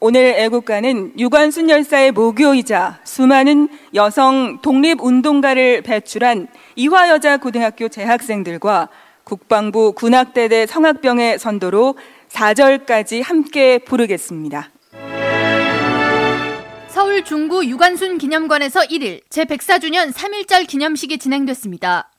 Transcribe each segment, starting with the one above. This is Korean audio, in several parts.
오늘 애국가는 유관순 열사의 모교이자 수많은 여성 독립운동가를 배출한 이화여자고등학교 재학생들과 국방부 군악대대 성악병의 선도로 4절까지 함께 부르겠습니다. 서울 중구 유관순 기념관에서 1일 제104주년 3.1절 기념식이 진행됐습니다.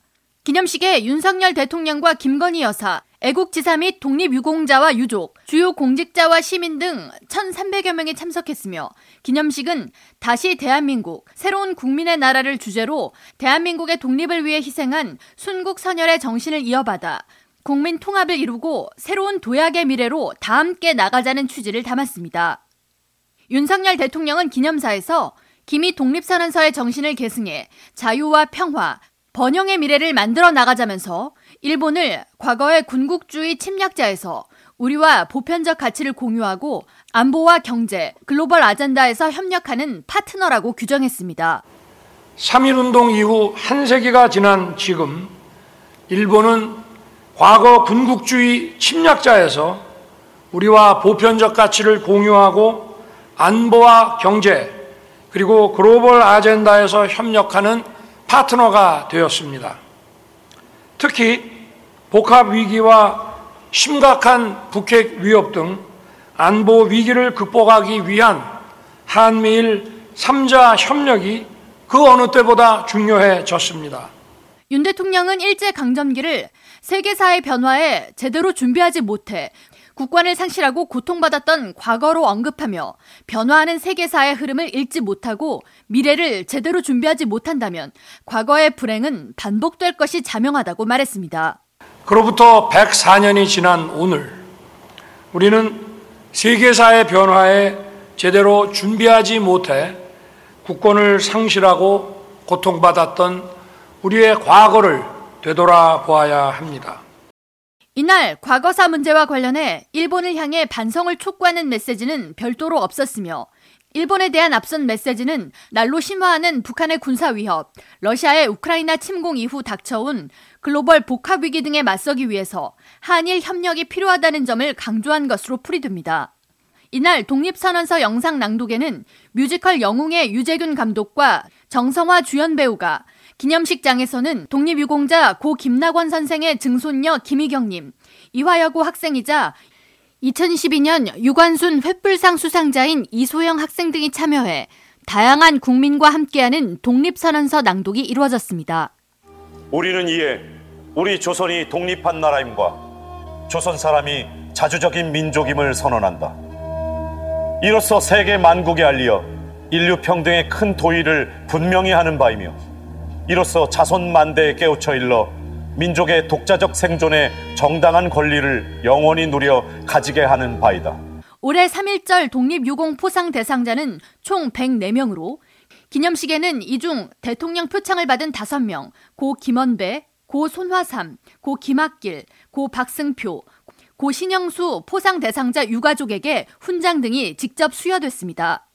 기념식에 윤석열 대통령과 김건희 여사, 애국지사 및 독립유공자와 유족, 주요 공직자와 시민 등 1,300여 명이 참석했으며 기념식은 다시 대한민국, 새로운 국민의 나라를 주제로 대한민국의 독립을 위해 희생한 순국 선열의 정신을 이어받아 국민 통합을 이루고 새로운 도약의 미래로 다 함께 나가자는 취지를 담았습니다. 윤석열 대통령은 기념사에서 기미 독립선언서의 정신을 계승해 자유와 평화, 번영의 미래를 만들어 나가자면서 일본을 과거의 군국주의 침략자에서 우리와 보편적 가치를 공유하고 안보와 경제, 글로벌 아젠다에서 협력하는 파트너라고 규정했습니다. 3.1운동 이후 한 세기가 지난 지금 일본은 과거 군국주의 침략자에서 우리와 보편적 가치를 공유하고 안보와 경제 그리고 글로벌 아젠다에서 협력하는 파트너가 되었습니다. 특히 복합 위기와 심각한 북핵 위협 등 안보 위기를 극복하기 위한 한미일 3자 협력이 그 어느 때보다 중요해졌습니다. 윤 대통령은 일제 강점기를 세계사의 변화에 제대로 준비하지 못해 국권을 상실하고 고통받았던 과거로 언급하며 변화하는 세계사의 흐름을 읽지 못하고 미래를 제대로 준비하지 못한다면 과거의 불행은 반복될 것이 자명하다고 말했습니다. 그로부터 104년이 지난 오늘 우리는 세계사의 변화에 제대로 준비하지 못해 국권을 상실하고 고통받았던 우리의 과거를 되돌아보아야 합니다. 이날 과거사 문제와 관련해 일본을 향해 반성을 촉구하는 메시지는 별도로 없었으며 일본에 대한 앞선 메시지는 날로 심화하는 북한의 군사 위협, 러시아의 우크라이나 침공 이후 닥쳐온 글로벌 복합 위기 등에 맞서기 위해서 한일 협력이 필요하다는 점을 강조한 것으로 풀이됩니다. 이날 독립선언서 영상 낭독에는 뮤지컬 영웅의 유재균 감독과 정성화 주연 배우가 기념식장에서는 독립유공자 고 김낙원 선생의 증손녀 김희경님, 이화여고 학생이자 2012년 유관순 횃불상 수상자인 이소영 학생 등이 참여해 다양한 국민과 함께하는 독립선언서 낭독이 이루어졌습니다. 우리는 이에 우리 조선이 독립한 나라임과 조선 사람이 자주적인 민족임을 선언한다. 이로써 세계 만국에 알리어 인류 평등의 큰 도의를 분명히 하는 바이며 이로써 자손 만대에 깨우쳐 일러 민족의 독자적 생존에 정당한 권리를 영원히 누려 가지게 하는 바이다. 올해 3.1절 독립유공 포상 대상자는 총 104명으로 기념식에는 이 중 대통령 표창을 받은 5명, 고 김원배, 고 손화삼, 고 김학길, 고 박승표, 고 신영수 포상 대상자 유가족에게 훈장 등이 직접 수여됐습니다.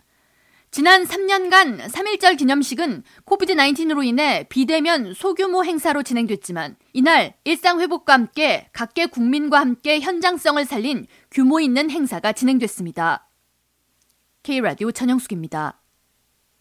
지난 3년간 3.1절 기념식은 코비드-19로 인해 비대면 소규모 행사로 진행됐지만 이날 일상 회복과 함께 각계 국민과 함께 현장성을 살린 규모 있는 행사가 진행됐습니다. K라디오 천영숙입니다.